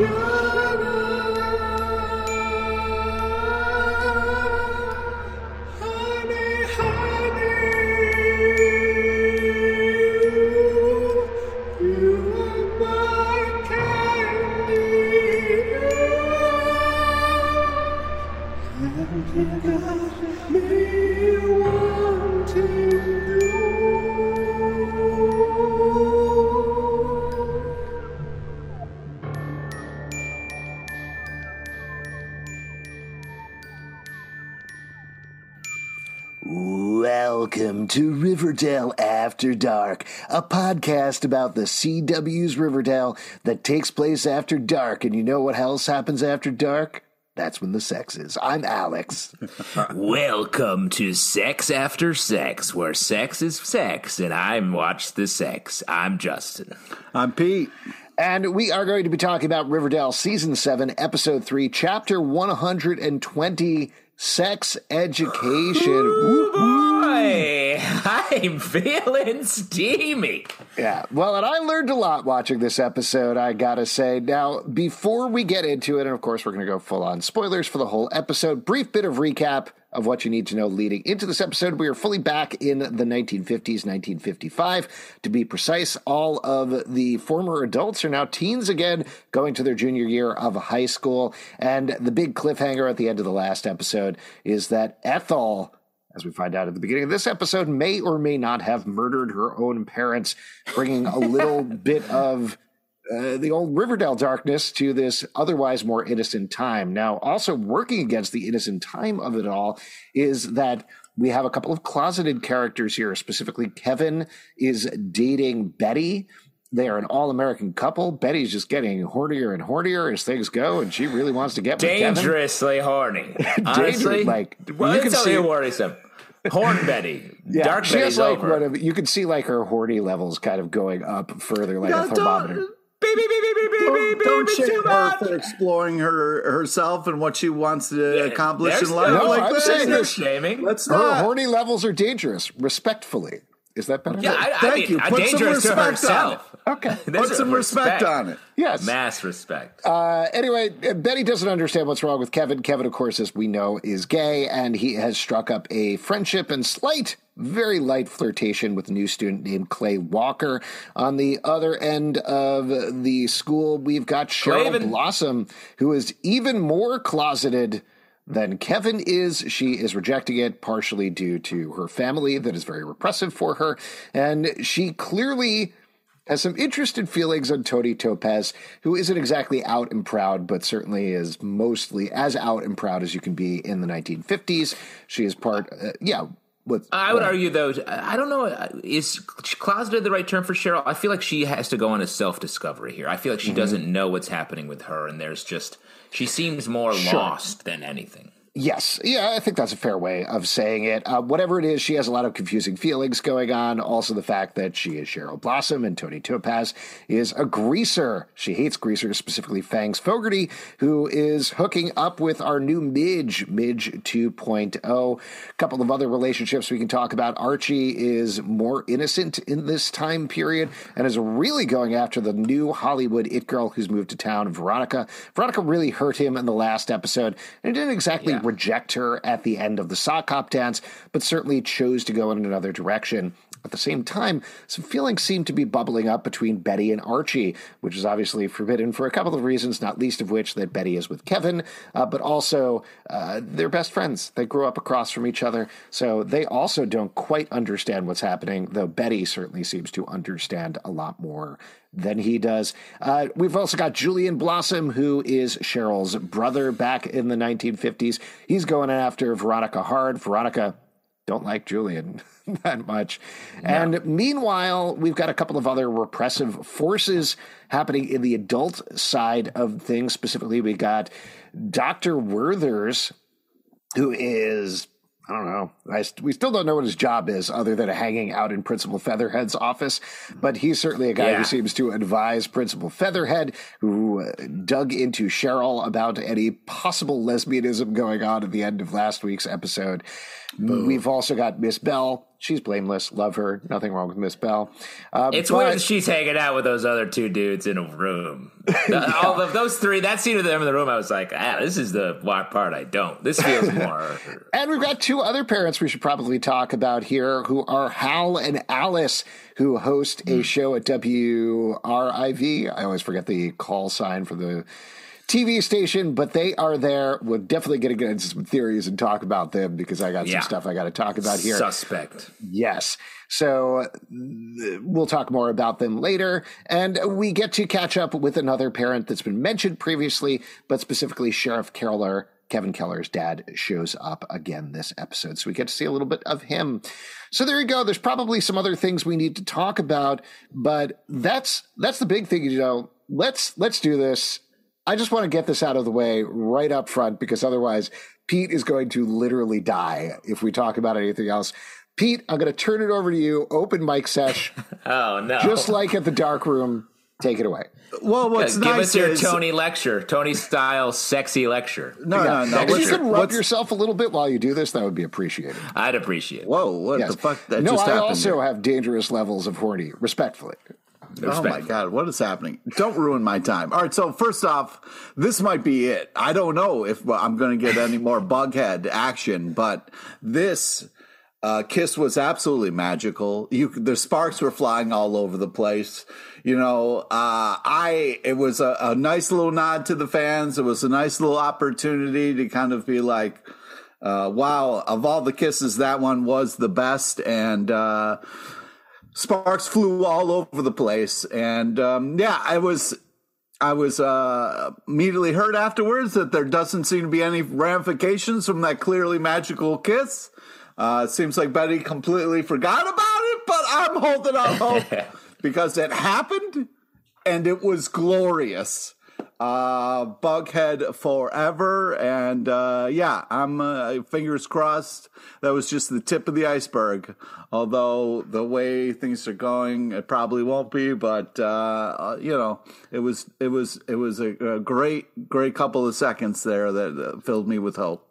Sure. Welcome to Riverdale After Dark, a podcast about the CW's Riverdale that takes place after dark. And you know what else happens after dark? That's when the sex is. I'm Alex. Welcome to Sex After Sex, where sex is sex, and I'm Watch the Sex. I'm Justin. I'm Pete. And we are going to be talking about Riverdale Season 7, Episode 3, Chapter 120 Sex Education. Woo. Boy, I'm feeling steamy. Yeah, well, and I learned a lot watching this episode, I gotta say. Now, before we get into it, and of course, we're gonna go full on spoilers for the whole episode, brief bit of recap of what you need to know leading into this episode. We are fully back in the 1950s, 1955 to be precise. All of the former adults are now teens again, going to their junior year of high school. And the big cliffhanger at the end of the last episode is that Ethel as we find out at the beginning of this episode, may or may not have murdered her own parents, bringing a little bit of uh, the old Riverdale darkness to this otherwise more innocent time. Now, also working against the innocent time of it all is that we have a couple of closeted characters here. Specifically, Kevin is dating Betty. They are an all-American couple. Betty's just getting hornier and hornier as things go, and she really wants to get with Kevin. Dangerously horny. Honestly, like, well, you can see- you worry some. Horn Betty. Yeah, Dark she Betty's has like over. one of you can see like her horny levels kind of going up further, like Yeah, a don't- thermometer. Beep, beep, beep, beep, beep, beep, Don't, beep, don't beep, shame her much. for exploring her herself and what she wants to Yeah, accomplish in life. no- like I'm this. saying this- no shaming. Let's Her not. horny levels are dangerous. Respectfully, is that better? Yeah, I, I Thank mean, you. Put some respect on herself. Okay. Put some respect on it. Yes. Mass respect. Uh, anyway, Betty doesn't understand what's wrong with Kevin. Kevin, of course, as we know, is gay, and he has struck up a friendship and slight, very light flirtation with a new student named Clay Walker. On the other end of the school, we've got Cheryl Clavin. Blossom, who is even more closeted than Kevin is. She is rejecting it partially due to her family that is very repressive for her, and she clearly has some interested feelings on Toni Topaz, who isn't exactly out and proud, but certainly is mostly as out and proud as you can be in the 1950s. She is part, uh, yeah. With, I would uh, argue, though, I don't know, is closeted the right term for Cheryl? I feel like she has to go on a self discovery here. I feel like she Mm-hmm. doesn't know what's happening with her, and there's just, she seems more lost than anything. Yes. Yeah, I think that's a fair way of saying it. Uh, whatever it is, she has a lot of confusing feelings going on. Also, the fact that she is Cheryl Blossom and Toni Topaz is a greaser. She hates greasers, specifically Fangs Fogarty, who is hooking up with our new Midge, Midge 2.0. A couple of other relationships we can talk about. Archie is more innocent in this time period and is really going after the new Hollywood it girl who's moved to town, Veronica. Veronica really hurt him in the last episode and didn't exactly Yeah. Reject her at the end of the sock hop dance, but certainly chose to go in another direction. At the same time, some feelings seem to be bubbling up between Betty and Archie, which is obviously forbidden for a couple of reasons, not least of which that Betty is with Kevin, uh, but also uh, they're best friends. They grew up across from each other, so they also don't quite understand what's happening, though Betty certainly seems to understand a lot more than he does. Uh, we've also got Julian Blossom, who is Cheryl's brother back in the 1950s. He's going after Veronica hard. Veronica don't like Julian that much. And meanwhile, we've got a couple of other repressive forces happening in the adult side of things. Specifically, we got Dr. Werthers, who is. I don't know. I, st- we still don't know what his job is other than hanging out in Principal Featherhead's office. But he's certainly a guy Yeah. who seems to advise Principal Featherhead, who uh, dug into Cheryl about any possible lesbianism going on at the end of last week's episode. We've also got Miss Bell. She's blameless. Love her. Nothing wrong with Miss Bell. Uh, It's but- weird that she's hanging out with those other two dudes in a room. The- All of those three, that scene of them in the room, I was like, ah, this is the part I don't. This feels more. And we've got two other parents we should probably talk about here who are Hal and Alice, who host a show at WRIV. I always forget the call sign for the TV station, but they are there. We're definitely going to get into some theories and talk about them because I got Yeah. some stuff I got to talk about here. Suspect. Yes. So we'll talk more about them later. And we get to catch up with another parent that's been mentioned previously, but specifically Sheriff Keller. Kevin Keller's dad shows up again this episode. So we get to see a little bit of him. So there you go. There's probably some other things we need to talk about, but that's that's the big thing, you know. Let's let's do this. I just want to get this out of the way right up front because otherwise Pete is going to literally die if we talk about anything else. Pete, I'm going to turn it over to you. Open mic sesh, Oh, no. just like at the dark room. Take it away. Well, what's Give nice us your is Toni lecture, Toni style sexy lecture. no, no, no. if you could rub what's- yourself a little bit while you do this, that would be appreciated. I'd appreciate it. Whoa! What Yes. the fuck? That no, just I happened. also here? have dangerous levels of horny, respectfully. Oh my god, what is happening? Don't ruin my time. All right, so first off, this might be it. I don't know if I'm going to get any more bughead action, but this uh, kiss was absolutely magical. You, the sparks were flying all over the place. You know, uh, I it was a, a nice little nod to the fans. It was a nice little opportunity to kind of be like, uh, "Wow, of all the kisses, that one was the best." And uh, sparks flew all over the place. And um, yeah i was i was uh, immediately heard afterwards that there doesn't seem to be any ramifications from that clearly magical kiss. Uh, it seems like betty completely forgot about it but i'm holding out hope because it happened and it was glorious uh bughead forever. And uh yeah i'm uh, fingers crossed. That was just the tip of the iceberg. Although the way things are going it probably won't be but uh, uh you know it was it was it was a, a great great couple of seconds there that filled me with hope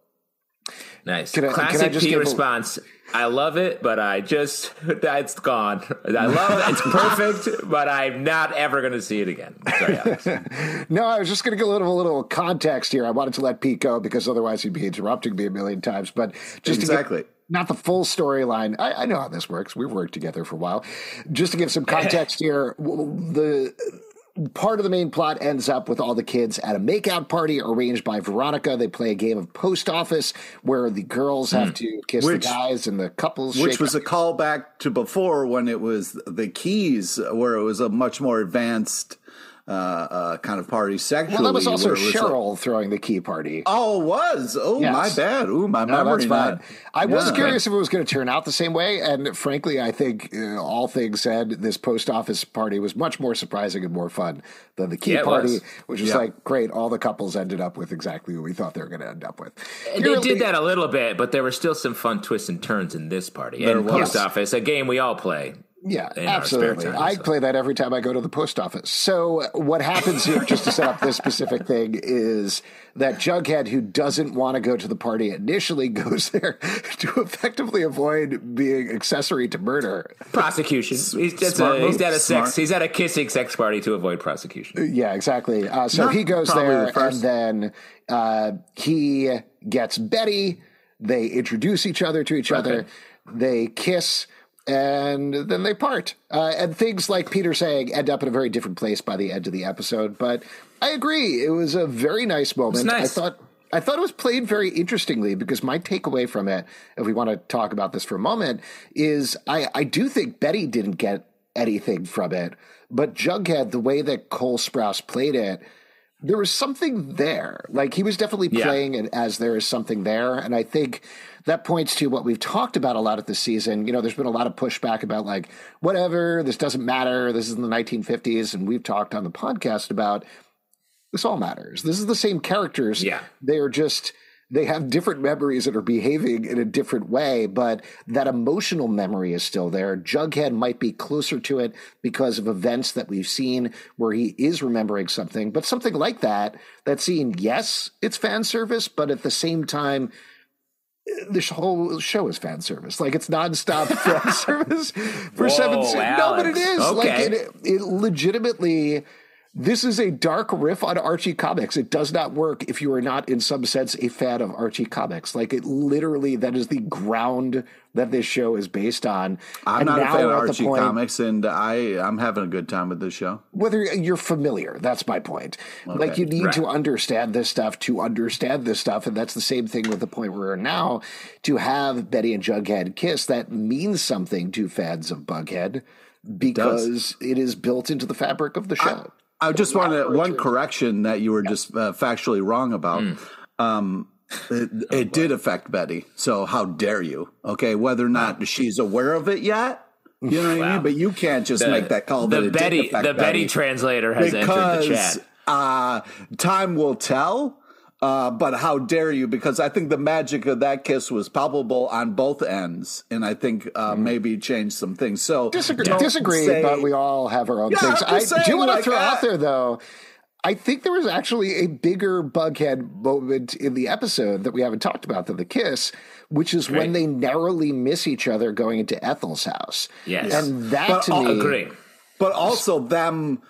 Nice. Can I- can I Classic just P response. I love it, but I just, it's gone. I love it. It's perfect, but I'm not ever going to see it again. Sorry, No, I was just going to give a little, a little context here. I wanted to let Pete go because otherwise he'd be interrupting me a million times. But just Exactly. to give, not the full storyline. I, I know how this works. We've worked together for a while. Just to give some context here, the part of the main plot ends up with all the kids at a makeout party arranged by Veronica. They play a game of post office where the girls have hmm. to kiss Which- the guys and the couples. which was a callback to before when it was the keys where it was a much more advanced uh, uh, kind of party sexually. Well, that was also where it was like- Cheryl throwing the key party. oh, it was. Oh, Yes. my bad. Oh, my No, memory. that's fine. not- I was curious if it was going to turn out the same way, and frankly, I think uh, all things said, this post office party was much more surprising and more fun than the key Yeah, party, was. which was Yeah. like great. All the couples ended up with exactly what we thought they were going to end up with. And You're they did really- that a little bit, but there were still some fun twists and turns in this party. There and was. Post Office, a game we all play. Yeah, in our spare absolutely. time, I so. play that every time I go to the post office. So what happens here, just to set up this specific thing, is that Jughead, who doesn't want to go to the party initially, goes there to effectively avoid being accessory to murder. Prosecution. He's, that's a, he's at a Smart. sex. He's at a kissing sex party to avoid prosecution. Yeah, exactly. Uh, so Not he goes there, the and then uh, he gets Betty. They introduce each other to each other. They kiss, and then they part. Uh, and things like Peter saying end up in a very different place by the end of the episode. But I agree, it was a very nice moment. nice. I thought. I thought it was played very interestingly because my takeaway from it, if we want to talk about this for a moment, is I, I do think Betty didn't get anything from it, but Jughead, the way that Cole Sprouse played it, there was something there. Like he was definitely Yeah. playing it as there is something there. And I think that points to what we've talked about a lot of this season. You know, there's been a lot of pushback about like, whatever, this doesn't matter. This is in the 1950s. And we've talked on the podcast about this all matters. This is the same characters. Yeah. They are just they have different memories that are behaving in a different way, but that emotional memory is still there. Jughead might be closer to it because of events that we've seen where he is remembering something, but something like that, that scene, yes, it's fan service, but at the same time, this whole show is fan service. Like it's nonstop fan service for Whoa, seven. se- No, but it is. Alex. is like it, it legitimately. This is a dark riff on Archie comics. It does not work if you are not, in some sense, a fan of Archie comics. Like it literally, that is the ground that this show is based on. I'm And not a fan of we're at the Archie point- comics, and I I'm having a good time with this show. whether you're familiar that's my point like you need right. to understand this stuff to understand this stuff and that's the same thing with the point where we're now to have betty and jughead kiss that means something to fans of bughead because it is built into the fabric of the show I just wanted one correction that you were just uh, factually wrong about. Um, it, it did affect Betty, so how dare you? Okay, whether or not she's aware of it yet, you know what I mean. But you can't just make that call. that The did Betty, the Betty translator has entered the chat. uh, time will tell. Uh, but how dare you? Because I think the magic of that kiss was palpable on both ends, and I think uh, maybe changed some things. So disagree, disagree say- but we all have our own Yeah, things I'm i just do want to like, throw uh, out there though I think there was actually a bigger Bughead moment in the episode that we haven't talked about than the kiss, which is when they narrowly miss each other going into Ethel's house. Yes. And that But to I'll me, Agree. but also them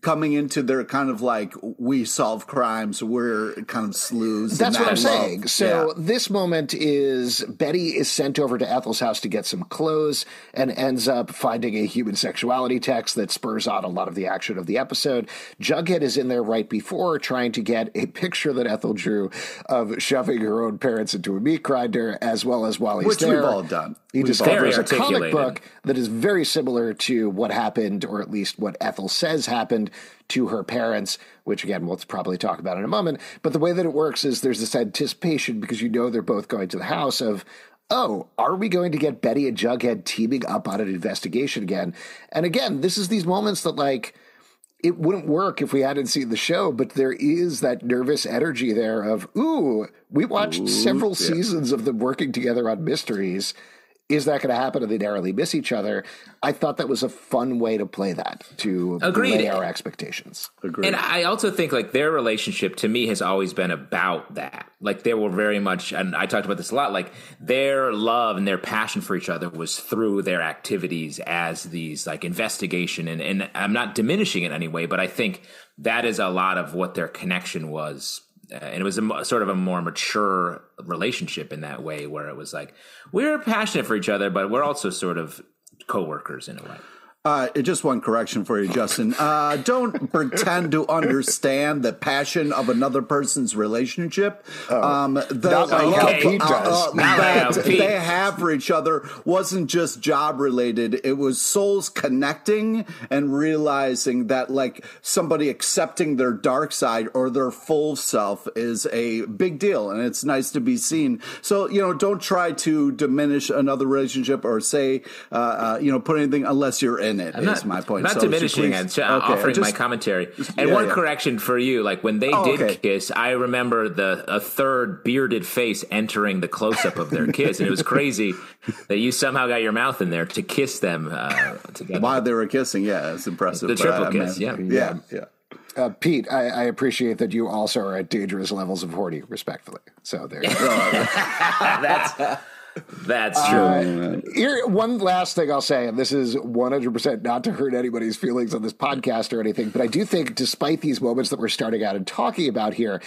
coming into their kind of like we solve crimes, we're kind of sleuths. That's what I'm love- saying. So yeah. this moment is Betty is sent over to Ethel's house to get some clothes and ends up finding a human sexuality text that spurs on a lot of the action of the episode. Jughead is in there right before trying to get a picture that Ethel drew of shoving her own parents into a meat grinder, as well as while he's Which there, we've all done. He We've discovers a comic book that is very similar to what happened, or at least what Ethel says happened to her parents, which again, we'll probably talk about in a moment. But the way that it works is there's this anticipation because you know they're both going to the house of, oh, are we going to get Betty and Jughead teaming up on an investigation again? And again, this is these moments that like, it wouldn't work if we hadn't seen the show, but there is that nervous energy there of, ooh, we watched several seasons of them working together on mysteries. Is that going to happen? And they narrowly miss each other. I thought that was a fun way to play that to Agreed. lay our expectations. Agreed. And I also think like their relationship to me has always been about that. Like they were very much, and I talked about this a lot. Like their love and their passion for each other was through their activities as these like investigation. And, and I'm not diminishing it in any way, but I think that is a lot of what their connection was. Uh, and it was a, sort of a more mature relationship in that way, where it was like we're passionate for each other, but we're also sort of coworkers in a way. Uh, just one correction for you, Justin. Uh, don't pretend to understand the passion of another person's relationship. um, the Not like how love, Pete does. uh, how that Pete- they have for each other wasn't just job related. It was souls connecting and realizing that, like, somebody accepting their dark side or their full self is a big deal, and it's nice to be seen. So, you know, don't try to diminish another relationship or say, uh, uh, you know, put anything unless you're in it. I'm is not, my point. Not So, diminishing please- it, uh, okay, offering my commentary. And yeah, one yeah. correction for you, like when they Oh, did okay. kiss, I remember the a third bearded face entering the close up of their kiss, and it was crazy that you somehow got your mouth in there to kiss them uh, together. While they were kissing, yeah, it's impressive. The but triple I kiss, mean, yeah. yeah, yeah. Uh, Pete, I, I appreciate that you also are at dangerous levels of horny, respectfully. So there you go. that's that's true. Uh, Here, one last thing I'll say, and this is 100% not to hurt anybody's feelings on this podcast or anything, but I do think, despite these moments that we're starting out and talking about here,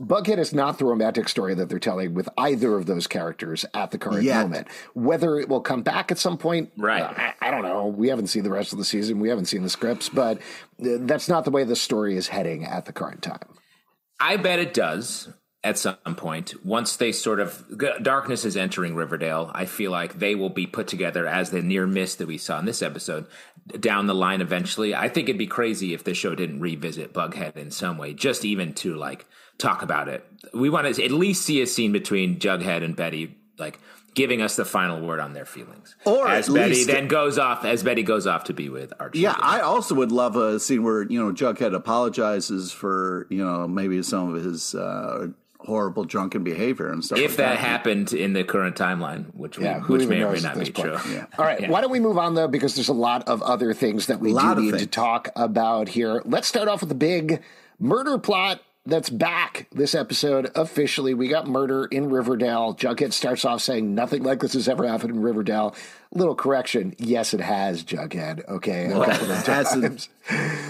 Bughead is not the romantic story that they're telling with either of those characters at the current Yet. moment. Whether it will come back at some point, Right. uh, I, I don't know. We haven't seen the rest of the season. We haven't seen the scripts, but uh, that's not the way the story is heading at the current time. I bet it does at some point. Once they sort of darkness is entering Riverdale, I feel like they will be put together as the near miss that we saw in this episode down the line eventually. I think it'd be crazy if the show didn't revisit Bughead in some way, just even to like talk about it. We want to at least see a scene between Jughead and Betty, like giving us the final word on their feelings. Or as Betty then goes off, as Betty goes off to be with Archie. Yeah, I also would love a scene where you know Jughead apologizes for you know maybe some of his uh, horrible drunken behavior and stuff. if like that happened in the current timeline, which Yeah, who which even may or may knows at not be point? true. Yeah. All right, why don't we move on though? Because there's a lot of other things that we do Lot of need to talk about here. Let's start off with the big murder plot that's back this episode officially. We got murder in Riverdale. Jughead starts off saying nothing like this has ever happened in Riverdale. Little correction: yes, it has, Jughead. Okay, a couple of Hasn't.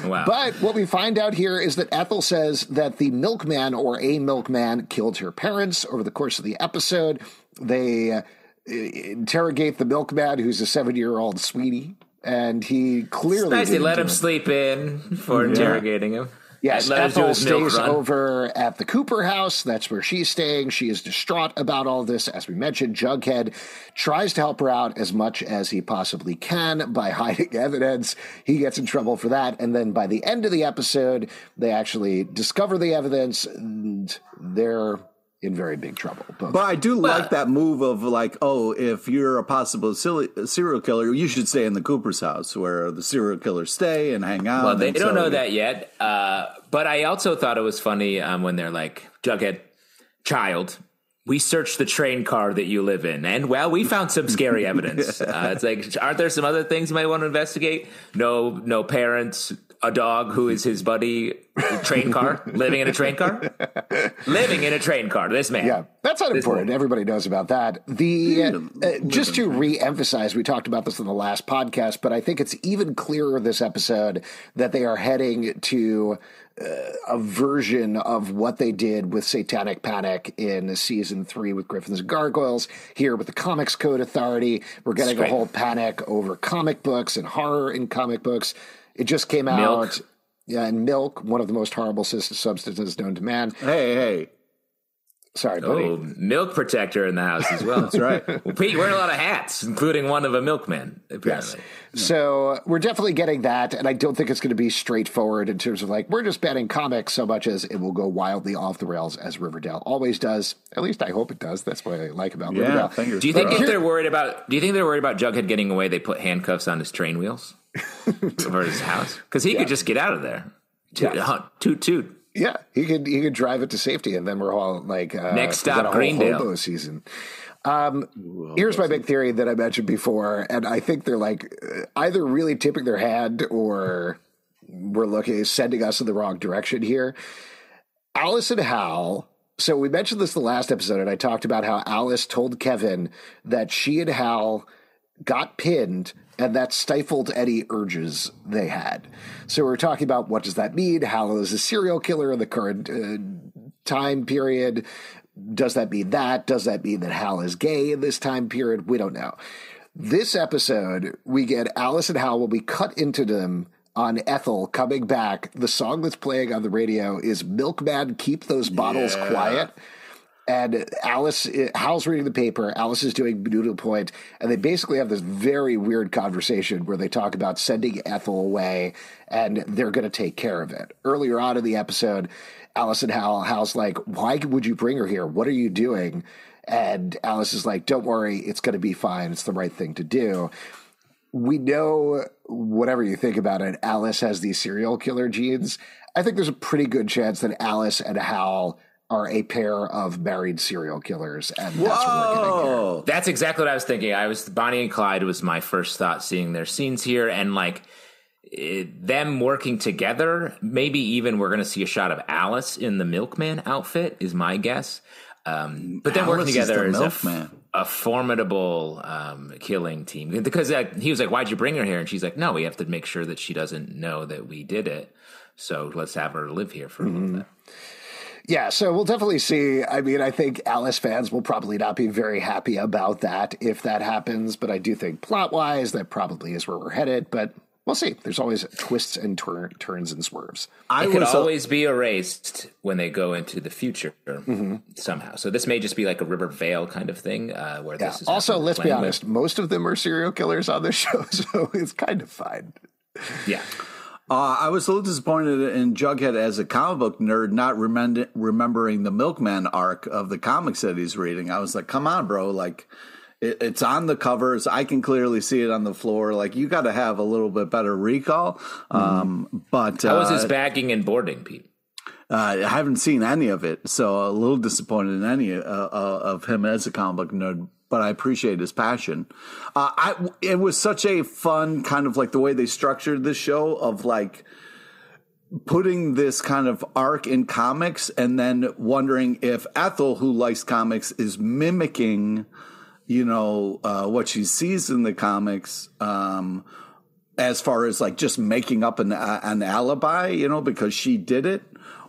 Wow. But what we find out here is that Ethel says that the milkman or a milkman killed her parents over the course of the episode. They uh, interrogate the milkman, who's a seven year old sweetie, and he clearly. nice they let him it. sleep in for interrogating him. Yes, Ethel stays over at the Cooper house. That's where she's staying. She is distraught about all this. As we mentioned, Jughead tries to help her out as much as he possibly can by hiding evidence. He gets in trouble for that. And then by the end of the episode, they actually discover the evidence and they're in very big trouble. Both But I do like that move of like, oh, if you're a possible serial killer, you should stay in the Cooper's house where the serial killers stay and hang out. Well, they and don't so- know that yet. Uh, but I also thought it was funny um, when they're like, Jughead, child, we searched the train car that you live in, and well, we found some scary evidence. Uh, it's like, aren't there some other things you might want to investigate? No, no parents, a dog who is his buddy, train car, living in a train car, living in a train car. This man, Yeah, that's not important. Everybody knows about that. The uh, uh, just to re-emphasize, we talked about this in the last podcast, but I think it's even clearer this episode that they are heading to uh, a version of what they did with Satanic Panic in season three with Gryphons and Gargoyles. Here with the Comics Code Authority, we're getting a whole panic over comic books and horror in comic books. It just came out. Milk. Yeah, and milk, one of the most horrible substances known to man. Hey, hey, Sorry, oh, buddy. Oh, milk protector in the house as well. That's right. Well, Pete, you're wearing a lot of hats, including one of a milkman, apparently. Hmm. So we're definitely getting that, and I don't think it's going to be straightforward in terms of like we're just banning comics so much as it will go wildly off the rails as Riverdale always does. At least I hope it does. That's what I like about yeah, Riverdale. fingers Do you think crossed. if they're worried about? Do you think they're worried about Jughead getting away? They put handcuffs on his train wheels for his house because he could just get out of there. Toot, Yeah. huh, toot toot. Yeah, he could he could drive it to safety, and then we're all like uh, Next stop, a whole Greendale. hobo season. Um, here's my big theory that I mentioned before, and I think they're like uh, either really tipping their hand or we're looking sending us in the wrong direction here. Alice and Hal. So we mentioned this the last episode, and I talked about how Alice told Kevin that she and Hal got pinned and that stifled any urges they had. So we're talking about what does that mean? Hal is a serial killer in the current uh, time period. Does that mean that? Does that mean that Hal is gay in this time period? We don't know. This episode, we get Alice and Hal will be cut into them on Ethel coming back. The song that's playing on the radio is Milkman Keep Those Bottles Yeah. Quiet. And Alice, Hal's reading the paper. Alice is doing noodle point, and they basically have this very weird conversation where they talk about sending Ethel away, and they're going to take care of it. Earlier on in the episode, Alice and Hal, Hal's like, "Why would you bring her here? What are you doing?" And Alice is like, "Don't worry, it's going to be fine. It's the right thing to do." we know whatever you think about it, Alice has these serial killer genes. I think there's a pretty good chance that Alice and Hal are a pair of married serial killers, and that's what we're getting here. That's exactly what I was thinking. I was Bonnie and Clyde was my first thought seeing their scenes here, and like it, them working together. Maybe even we're going to see a shot of Alice in the milkman outfit. Is my guess. Um, but then working Alice is together the is a, a formidable um, killing team because uh, he was like, "Why'd you bring her here?" And she's like, "No, we have to make sure that she doesn't know that we did it. So let's have her live here for a little bit." Yeah, so we'll definitely see. I mean, I think Alice fans will probably not be very happy about that if that happens, but I do think plot wise, that probably is where we're headed. But we'll see. There's always twists and tur- turns and swerves. I it could was always be erased when they go into the future Mm-hmm. somehow. So this may just be like a Rivervale kind of thing, uh, where Yeah. this is Also, let's be playing with- honest, most of them are serial killers on this show, so it's kind of fine. Yeah, Uh, I was a little disappointed in Jughead as a comic book nerd, not remember, remembering the Milkman arc of the comics that he's reading. I was like, "Come on, bro! Like, it, it's on the covers. I can clearly see it on the floor. Like, you got to have a little bit better recall." Um, but how was uh, his bagging and boarding, Pete? uh, I haven't seen any of it, so a little disappointed in any uh, uh, of him as a comic book nerd. But I appreciate his passion. Uh, I it was such a fun kind of like the way they structured this show of like putting this kind of arc in comics and then wondering if Ethel, who likes comics, is mimicking, you know, uh, what she sees in the comics. Um, as far as like just making up an uh, an alibi, you know, because she did it,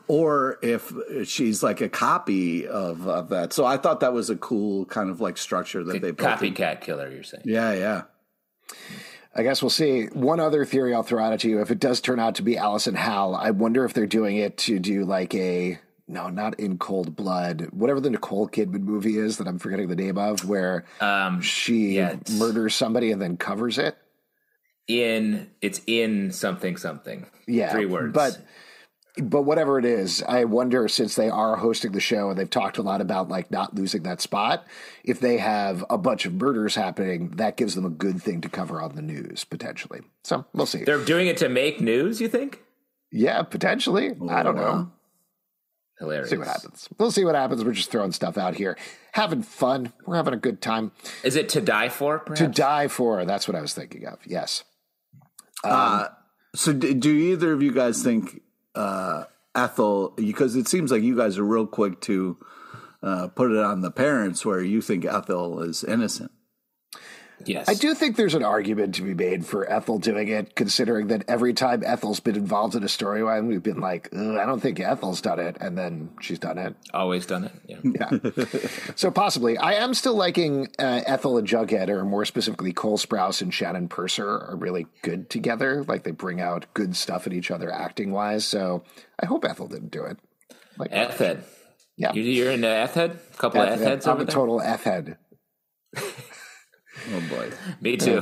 or if she's like a copy of, of that. So I thought that was a cool kind of like structure that they built. in. Copycat killer, you're saying? Yeah, yeah. I guess we'll see. One other theory I'll throw out at you: if it does turn out to be Alice and Hal, I wonder if they're doing it to do like a no, not in cold blood, whatever the Nicole Kidman movie is that I'm forgetting the name of, where Um, she yeah, murders somebody and then covers it. in it's in something something. Yeah, three words. But but whatever it is, I wonder since they are hosting the show and they've talked a lot about like not losing that spot, if they have a bunch of murders happening, that gives them a good thing to cover on the news potentially. So we'll see. they're doing it to make news. You think? yeah, potentially. I don't know. Hilarious. See what happens. We'll see what happens. We're just throwing stuff out here, having fun. We're having a good time Is it to die for? Perhaps? to die for. That's what I was thinking of. Yes. Uh, so do, do either of you guys think uh, Ethel? Because it seems like you guys are real quick to uh, put it on the parents, where you think Ethel is innocent. Yes, I do think there's an argument to be made for Ethel doing it, considering that every time Ethel's been involved in a storyline, we've been like, I don't think Ethel's done it, and then she's done it. Always done it. Yeah. Yeah. so possibly, I am still liking uh, Ethel and Jughead, or more specifically, Cole Sprouse and Shannon Purser are really good together. Like they bring out good stuff in each other acting wise. So I hope Ethel didn't do it. Like, F head. yeah, You, you're in the F head. A couple of F heads I'm a total F head. Oh boy! Me too.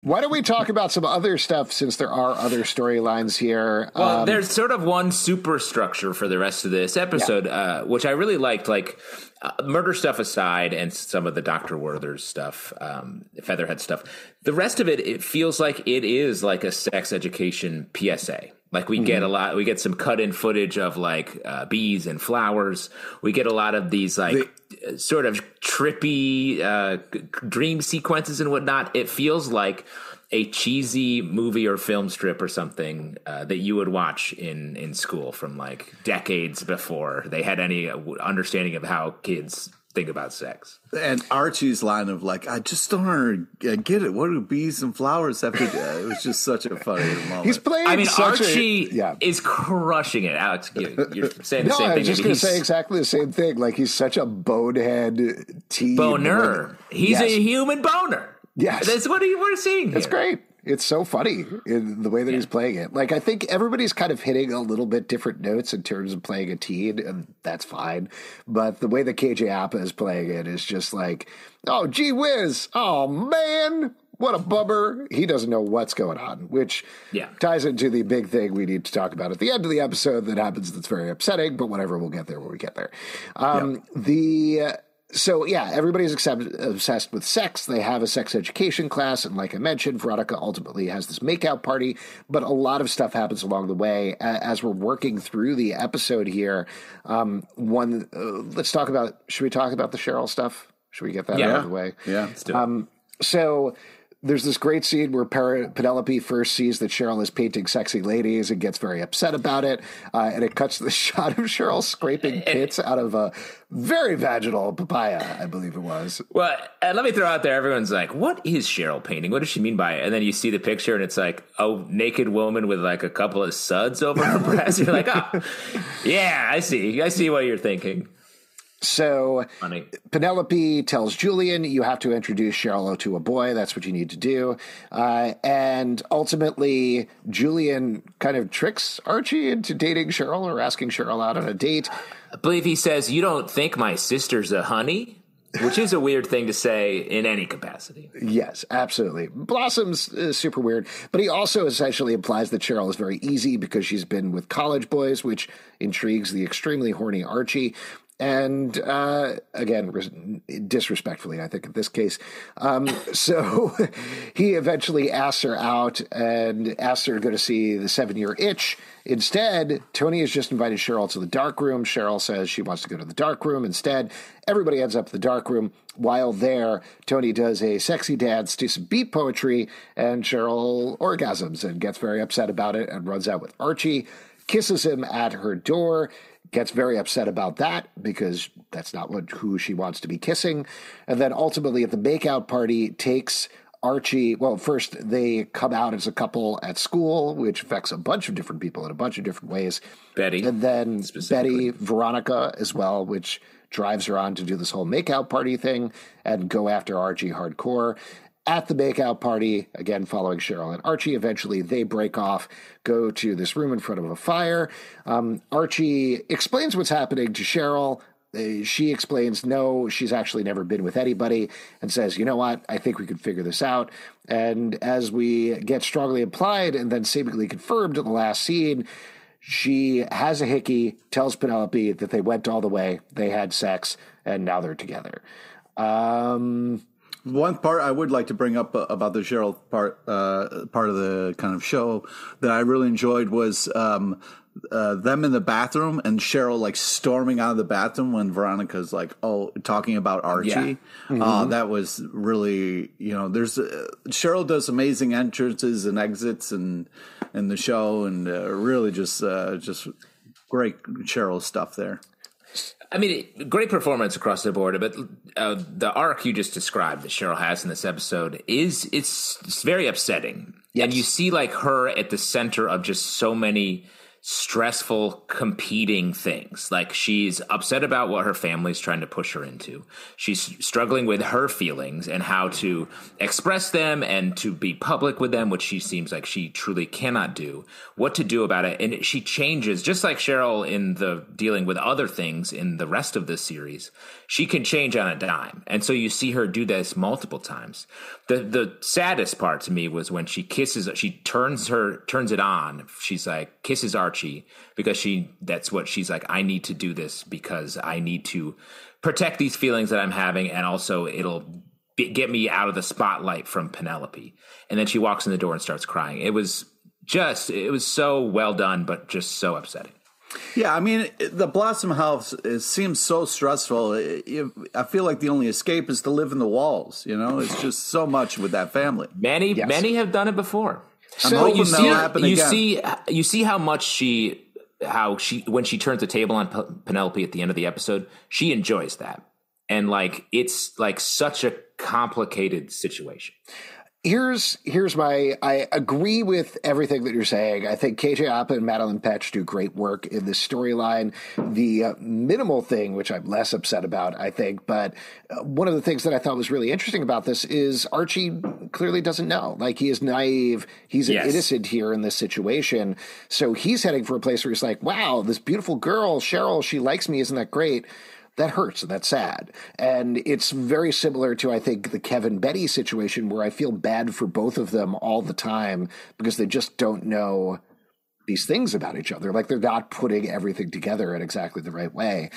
Why don't we talk about some other stuff since there are other storylines here? Well, Um, there's sort of one superstructure for the rest of this episode, uh, which I really liked. Like uh, murder stuff aside, and some of the Doctor Werther's stuff, um, Featherhead stuff. The rest of it, it feels like it is like a sex education PSA. Like we get a lot, we get some cut-in footage of like uh, bees and flowers. We get a lot of these like uh, sort of trippy uh, dream sequences and whatnot. It feels like a cheesy movie or film strip or something uh, that you would watch in in school from like decades before they had any understanding of how kids think about sex. And Archie's line of like, I just don't get it. What do bees and flowers have to do? It was just such a funny moment. he's playing. I mean, such Archie A, yeah. is crushing it. Alex, you, you're saying the No, same I thing. was just I mean, going to say exactly the same thing. Like he's such a bonehead teen. boner. He's Yes. a human boner. Yes. that's what he, we're seeing. It's here. great. It's so funny in the way that he's playing it. Like I think everybody's kind of hitting a little bit different notes in terms of playing a teen, and that's fine. But the way that KJ Apa is playing it is just like, oh gee whiz, oh man, what a bummer. He doesn't know what's going on, which Yeah. ties into the big thing we need to talk about at the end of the episode that happens that's very upsetting, but whatever, we'll get there when we get there. Um, The uh, so yeah, everybody's obsessed with sex. They have a sex education class, and like I mentioned, Veronica ultimately has this makeout party. But a lot of stuff happens along the way as we're working through the episode here. Um, one, uh, let's talk about. Should we talk about the Cheryl stuff? Should we get that out of the way? yeah. Let's do it. So there's this great scene where Penelope first sees that Cheryl is painting sexy ladies and gets very upset about it. Uh, and it cuts to the shot of Cheryl scraping pits out of a very vaginal papaya, I believe it was. Well, and let me throw out there, everyone's like, what is Cheryl painting? What does she mean by it? And then you see the picture and it's like a naked woman with like a couple of suds over her breast. You're like, oh, yeah, I see. I see what you're thinking. So Funny. Penelope tells Julian, you have to introduce Cheryl to a boy. That's what you need to do. Uh, and ultimately, Julian kind of tricks Archie into dating Cheryl or asking Cheryl out on a date. I believe he says, you don't think my sister's a honey? Which is a weird thing to say in any capacity. Yes, absolutely. Blossom's uh, super weird, but he also essentially implies that Cheryl is very easy because she's been with college boys, which intrigues the extremely horny Archie. And uh, again, res- disrespectfully, I think in this case. Um, so he eventually asks her out and asks her to go to see the seven year itch. Instead, Toni has just invited Cheryl to the dark room. Cheryl says she wants to go to the dark room instead. Everybody ends up at the dark room. While there, Toni does a sexy dance to some beat poetry, and Cheryl orgasms and gets very upset about it and runs out with Archie, kisses him at her door, gets very upset about that because that's not what who she wants to be kissing, and then ultimately at the makeout party takes Archie, well, first they come out as a couple at school, which affects a bunch of different people in a bunch of different ways. Betty, And then. Betty, Veronica as well, which drives her on to do this whole makeout party thing and go after Archie hardcore. At the makeout party, again following Cheryl and Archie, eventually they break off, go to this room in front of a fire. Um, Archie explains what's happening to Cheryl. Uh, she explains no, she's actually never been with anybody, and says, "You know what? I think we could figure this out." And as we get strongly implied and then seemingly confirmed in the last scene, she has a hickey, tells Penelope that they went all the way, they had sex, and now they're together. Um, One part I would like to bring up uh, about the Cheryl part, uh, part of the kind of show that I really enjoyed was um, uh, them in the bathroom and Cheryl like storming out of the bathroom when Veronica's like, oh, talking about Archie. Uh, that was really, you know, there's uh, Cheryl does amazing entrances and exits and in the show, and uh, really just uh, just great Cheryl stuff there. I mean, great performance across the board, but uh, the arc you just described that Cheryl has in this episode is it's, it's very upsetting, and you see like her at the center of just so many stressful competing things. Like she's upset about what her family's trying to push her into. She's struggling with her feelings and how to express them and to be public with them, which she seems like she truly cannot do. What to do about it. And she changes, just like Cheryl in the dealing with other things in the rest of this series. She can change on a dime. And so you see her do this multiple times. The the saddest part to me was when she kisses she turns her turns it on. She's like kisses Archie because she that's what she's like I need to do this because I need to protect these feelings that I'm having and also it'll be, get me out of the spotlight from Penelope. And then she walks in the door and starts crying. It was just it was so well done but just so upsetting. Yeah, I mean, the Blossom House it seems so stressful. I feel like the only escape is to live in the walls. You know, it's just so much with that family. Many, yes. many have done it before. I'm so you see, you again. see, you see how much she, how she, when she turns the table on P- Penelope at the end of the episode, she enjoys that, and like it's like such a complicated situation here's here's my I agree with everything that you're saying. I think KJ Apa and Madelaine Petsch do great work in this storyline. The uh, minimal thing, which I'm less upset about, I think, but uh, one of the things that I thought was really interesting about this is Archie clearly doesn't know. Like he is naive. He's an yes. innocent here in this situation. So he's heading for a place where he's like, "Wow, this beautiful girl, Cheryl, she likes me. Isn't that great?" That hurts and that's sad. And it's very similar to, I think, the Kevin Betty situation where I feel bad for both of them all the time because they just don't know these things about each other. Like they're not putting everything together in exactly the right way.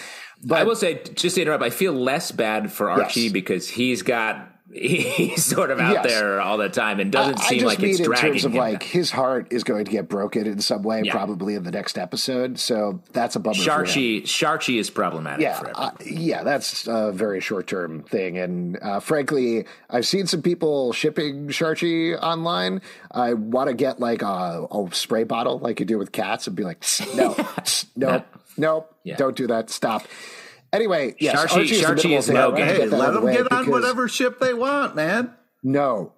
But I will say, just to interrupt, I feel less bad for Archie yes. because he's got he's sort of out yes. there all the time and doesn't I, seem I like it's in dragging terms of him. like his heart is going to get broken in some way, yeah. probably in the next episode. So that's a bummer. Sharchi, Sharchi is problematic. Yeah, uh, yeah, that's a very short term thing. And uh, frankly, I've seen some people shipping Sharchi online. I want to get like a, a, spray bottle, like you do with cats, and be like, no, no, no, yeah. don't do that. Stop. Anyway, yes, Sharchi, Archie is, Sharchi is no good. Hey, let them get on whatever ship they want, man. No,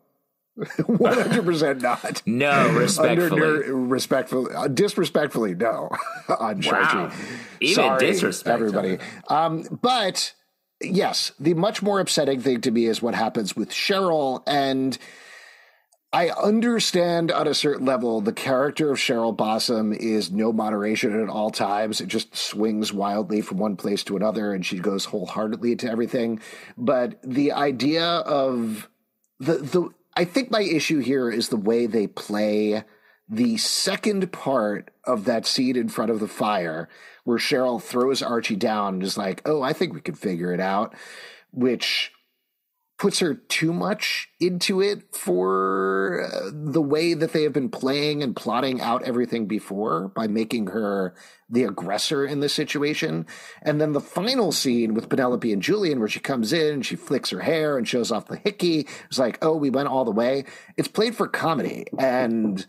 one hundred percent not. No, respectfully, Under, respectfully, uh, disrespectfully, no. on wow. even Sorry, disrespect, everybody. Um, but yes, the much more upsetting thing to me is what happens with Cheryl and I understand on a certain level the character of Cheryl Blossom is no moderation at all times. It just swings wildly from one place to another and she goes wholeheartedly to everything. But the idea of the the I think my issue here is the way they play the second part of that scene in front of the fire where Cheryl throws Archie down and is like, "Oh, I think we could figure it out," which puts her too much into it for uh, the way that they have been playing and plotting out everything before by making her the aggressor in this situation. And then the final scene with Penelope and Julian, where she comes in, she flicks her hair and shows off the hickey. It's like, oh, we went all the way. It's played for comedy. And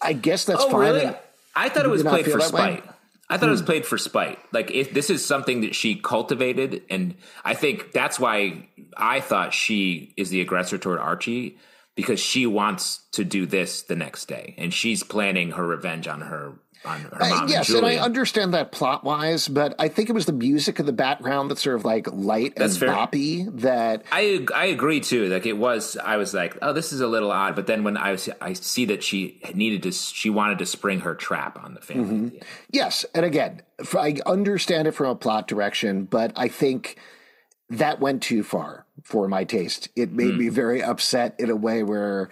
I guess that's oh, fine. Really? I thought it was played for spite. Way? I thought it was hmm. played for spite. Like if this is something that she cultivated, and I think that's why I thought she is the aggressor toward Archie because she wants to do this the next day, and she's planning her revenge on her on her mom. Uh, yes, and, and, I understand that plot wise, but I think it was the music in the background that's sort of like light that's and fair. boppy. That I I agree too. Like it was, I was like, oh, this is a little odd. But then when I I see that she needed to, she wanted to spring her trap on the family. Mm-hmm. Yes, and again, I understand it from a plot direction, but I think that went too far for my taste. It made mm. me very upset in a way where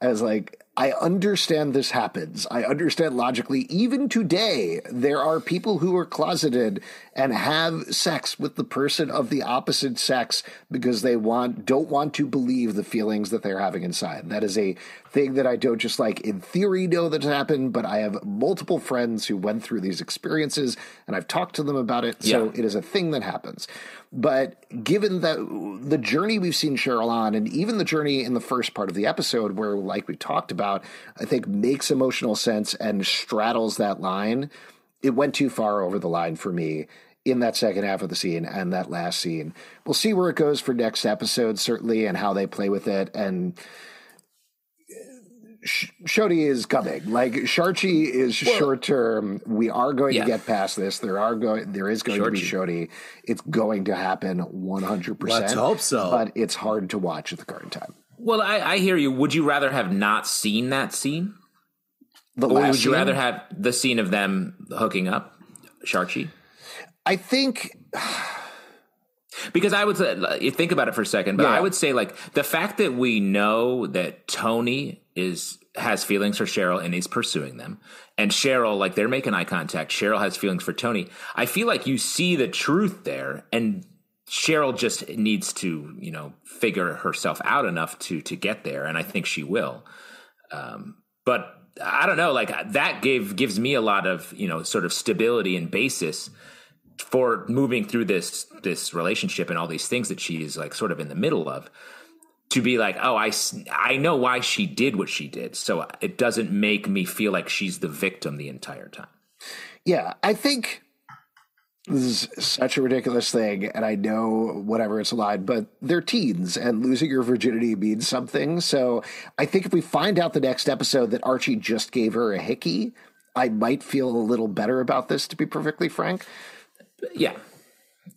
I was like, I understand this happens. I understand logically. Even today, there are people who are closeted and have sex with the person of the opposite sex because they want don't want to believe the feelings that they're having inside. That is a thing that I don't just like in theory know that's happened, but I have multiple friends who went through these experiences and I've talked to them about it. So yeah. it is a thing that happens. But given that the journey we've seen Cheryl on, and even the journey in the first part of the episode, where, like we talked about, I think makes emotional sense and straddles that line, it went too far over the line for me in that second half of the scene and that last scene. We'll see where it goes for next episode, certainly, and how they play with it. And Sh- Shodi is coming. Like Sharchi is short term. We are going Yeah. to get past this. There are going. There is going to be Shodi. It's going to happen one hundred percent. Let's hope so. But it's hard to watch at the current time. Well, I, I hear you. Would you rather have not seen that scene? The Or would you scene, rather have the scene of them hooking up, Sharchi? I think Because I would say, you think about it for a second, but Yeah. I would say like the fact that we know that Toni is has feelings for Cheryl and he's pursuing them, and Cheryl like they're making eye contact. Cheryl has feelings for Toni. I feel like you see the truth there, and Cheryl just needs to you know figure herself out enough to to get there, and I think she will. Um, but I don't know, like that gave gives me a lot of you know sort of stability and basis for moving through this this relationship and all these things that she is like sort of in the middle of to be like oh i i know why she did what she did so it doesn't make me feel like she's the victim the entire time Yeah, I think this is such a ridiculous thing, and I know whatever it's a lie, but they're teens, and losing your virginity means something. So I think if we find out the next episode that Archie just gave her a hickey, I might feel a little better about this, to be perfectly frank. Yeah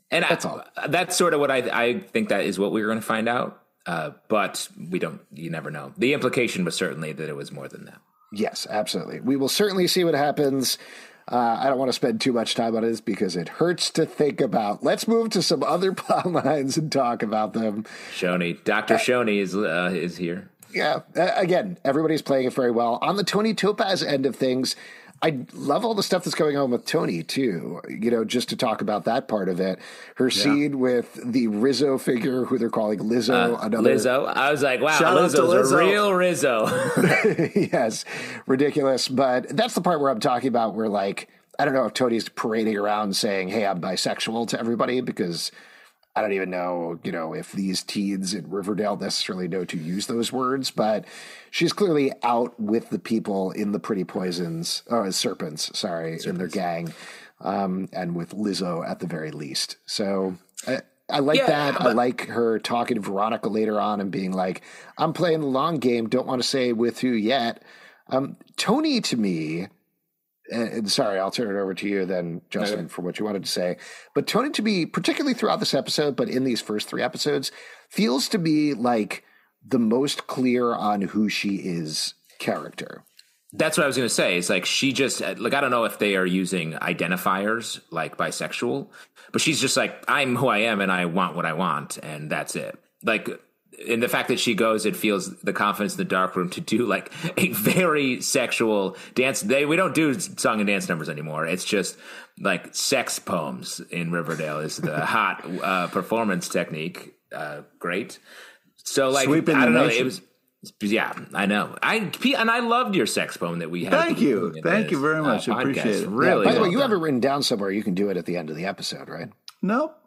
and That's I, all. that's sort of what I, I think that is what we were going to find out uh, but we don't you never know the implication was certainly that it was more than that Yes, absolutely. We will certainly see what happens. Uh, I don't want to spend too much time on this because it hurts to think about. Let's move to some other plot lines and talk about them. Choni Dr. Choni is uh, is here Yeah. Uh, again, everybody's playing it very well. On the Toni Topaz end of things, I love all the stuff that's going on with Toni too. You know, just to talk about that part of it. Her scene with the Rizzo figure, who they're calling Lizzo, uh, another Lizzo I was like wow Shout Lizzo's a real Rizzo yes, ridiculous. But that's the part where I'm talking about where, like, I don't know if Toni's parading around saying, "Hey, I'm bisexual" to everybody because I don't even know, you know, if these teens in Riverdale necessarily know to use those words. But she's clearly out with the people in the Pretty Poisons, or Serpents, sorry, in their gang, um, and with Lizzo at the very least. So. I, I like Yeah, that. I like her talking to Veronica later on and being like, I'm playing the long game. Don't want to say with who yet. Um, Toni, to me, and, and sorry, I'll turn it over to you then, Justin, for what you wanted to say. But Toni, to me, particularly throughout this episode, but in these first three episodes, feels to me like the most clear on who she is character. That's what I was going to say. It's like she just like I don't know if they are using identifiers like bisexual, but she's just like I'm who I am and I want what I want and that's it. Like in the fact that she goes, it feels the confidence in the dark room to do like a very sexual dance. They we don't do song and dance numbers anymore. It's just like sex poems in Riverdale is the hot uh, performance technique. Uh, great. So like Sweeping I don't the know. nation. It was yeah, I know. I and I loved your sex poem that we had. Thank you. Thank this, you very much. uh, I appreciate podcast. it. Really. By the way, you have it written down somewhere. You can do it at the end of the episode, right? Nope.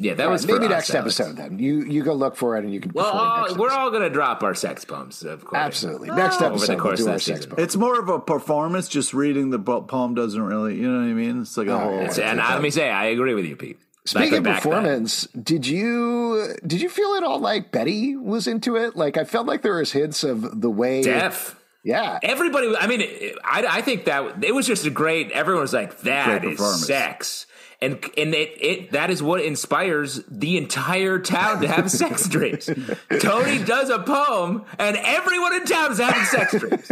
Yeah, that was Maybe for next us, Alex. episode then. You you go look for it and you can. Well, uh, all, next we're all going to drop our sex poems, of course. Absolutely. Next over episode, the we'll course do of our the sex season. poem. It's more of a performance. Just reading the poem doesn't really, you know what I mean? It's like a whole. It's- and let me say, I agree with you, Pete. Speaking of back that. performance, did you did you feel at all like Betty was into it? Like I felt like there was hints of the way. Def. Yeah, Everybody, I mean, I, I think that it was just a great. Everyone was like, "That Great is sex," and and it, it that is what inspires the entire town to have sex dreams. Toni does a poem, and everyone in town is having sex dreams.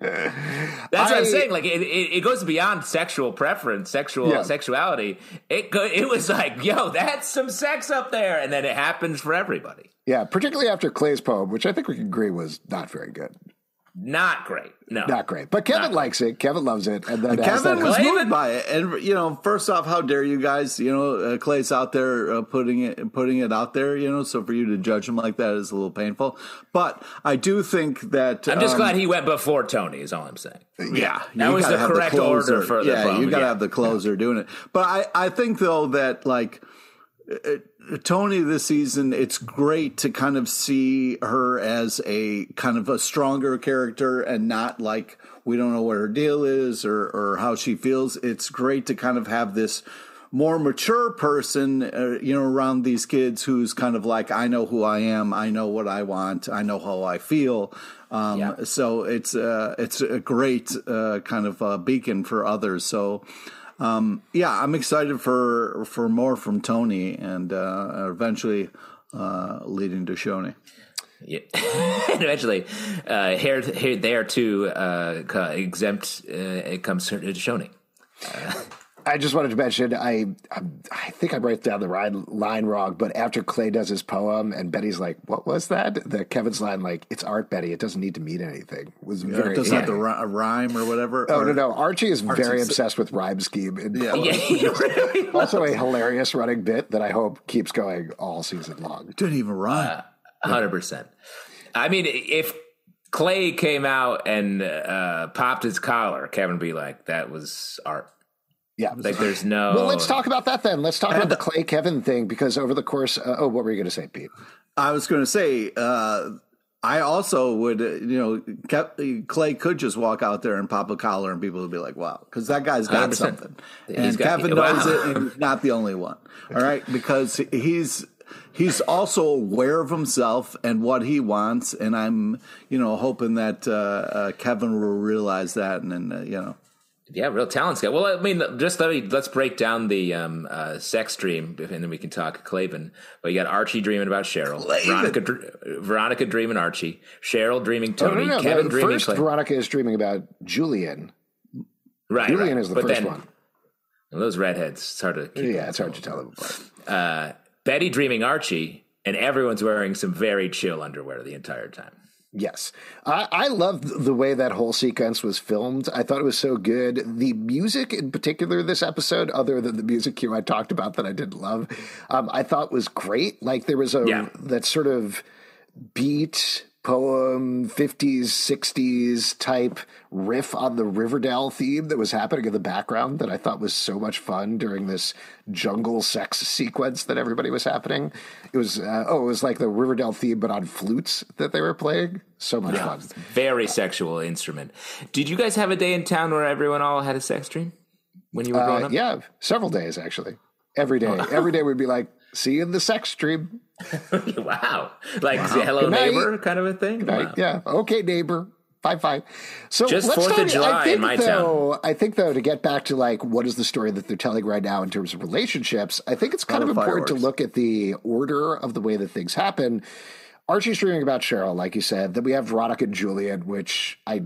That's what I- I'm saying. Like it, it, it goes beyond sexual preference, sexual Yeah. sexuality. It go, it was like, yo, that's some sex up there, and then it happens for everybody. yeah. Particularly after Clay's poem, which I think we can agree was not very good, Not great. No, not great. But Kevin likes it. Kevin loves it, and then has Kevin that- was Kevin- moved by it, and you know, first off, how dare you guys? You know, uh, Clay's out there uh, putting it putting it out there. You know, so for you to judge him like that is a little painful. But I do think that I'm just um, glad he went before Toni. Is all I'm saying. Yeah, That you was the correct closer. order for the yeah. poem, you got to yeah. have the closer doing it. But I, I think though that like uh, Toni this season, it's great to kind of see her as a kind of a stronger character and not like we don't know what her deal is or or how she feels. It's great to kind of have this more mature person, uh, you know, around these kids who's kind of like, I know who I am, I know what I want, I know how I feel. Um, Yeah. So it's uh, it's a great uh, kind of uh, beacon for others. So. Um, yeah, I'm excited for for more from Toni and uh, eventually uh, leading to Choni. Yeah. eventually, uh, here, here, there too, uh, exempt. Uh, it comes to Choni. I just wanted to mention I I, I think I wrote down the line, line wrong, but after Clay does his poem and Betty's like, "What was that?" The Kevin's line like, "It's art, Betty. It doesn't need to mean anything." Was very It doesn't have the ri- rime or whatever. Oh or- no no! Archie is very obsessed with rhyme scheme. And Yeah. Yeah, really also a hilarious running bit that I hope keeps going all season long. It Didn't even rhyme. hundred percent. I mean, if Clay came out and uh, popped his collar, Kevin would be like, "That was art." Yeah. Like, there's no. well, let's talk about that then. Let's talk about the Clay Kevin thing because over the course, uh, oh, what were you going to say, Pete? I was going to say, uh, I also would, uh, you know, Clay could just walk out there and pop a collar, and people would be like, "Wow," because that guy's got 100%. something, and got- Kevin wow. knows it, and he's not the only one. All right, because he's he's also aware of himself and what he wants, and I'm, you know, hoping that uh, uh, Kevin will realize that, and then, uh, you know. Yeah, real talent guy. Well, I mean, just let me let's break down the um, uh, sex dream, and then we can talk Clavin. But you got Archie dreaming about Cheryl, Veronica, dr- Veronica dreaming Archie, Cheryl dreaming Oh, Toni, no, no, Kevin no. dreaming First, Clay. Veronica is dreaming about Julian. right, Julian right. is the but first then, one. Those redheads, it's hard to. Keep Yeah, it's hard to tell them apart. uh, Betty dreaming Archie, and everyone's wearing some very chill underwear the entire time. Yes. I, I loved the way that whole sequence was filmed. I thought it was so good. The music in particular this episode, other than the music cue I talked about that I didn't love, um, I thought was great. Like there was a Yeah. that sort of beat poem 50s 60s type riff on the riverdale theme that was happening in the background that i thought was so much fun during this jungle sex sequence that everybody was happening. It was uh, oh it was like the riverdale theme but on flutes that they were playing. So much fun. Very sexual instrument. Did you guys have a day in town where everyone all had a sex dream when you were growing uh, up? yeah several days actually. Every day. Every day we'd be like see you in the sex stream wow, like hello neighbor kind of a thing. Wow. Yeah. Okay, neighbor. Fine, fine. So Just let's 4th of July I think, in my though, I think though to get back to like what is the story that they're telling right now in terms of relationships, I think it's kind of important to look at the order of the way that things happen. Archie's dreaming about Cheryl, like you said. Then we have Veronica and Julian, which I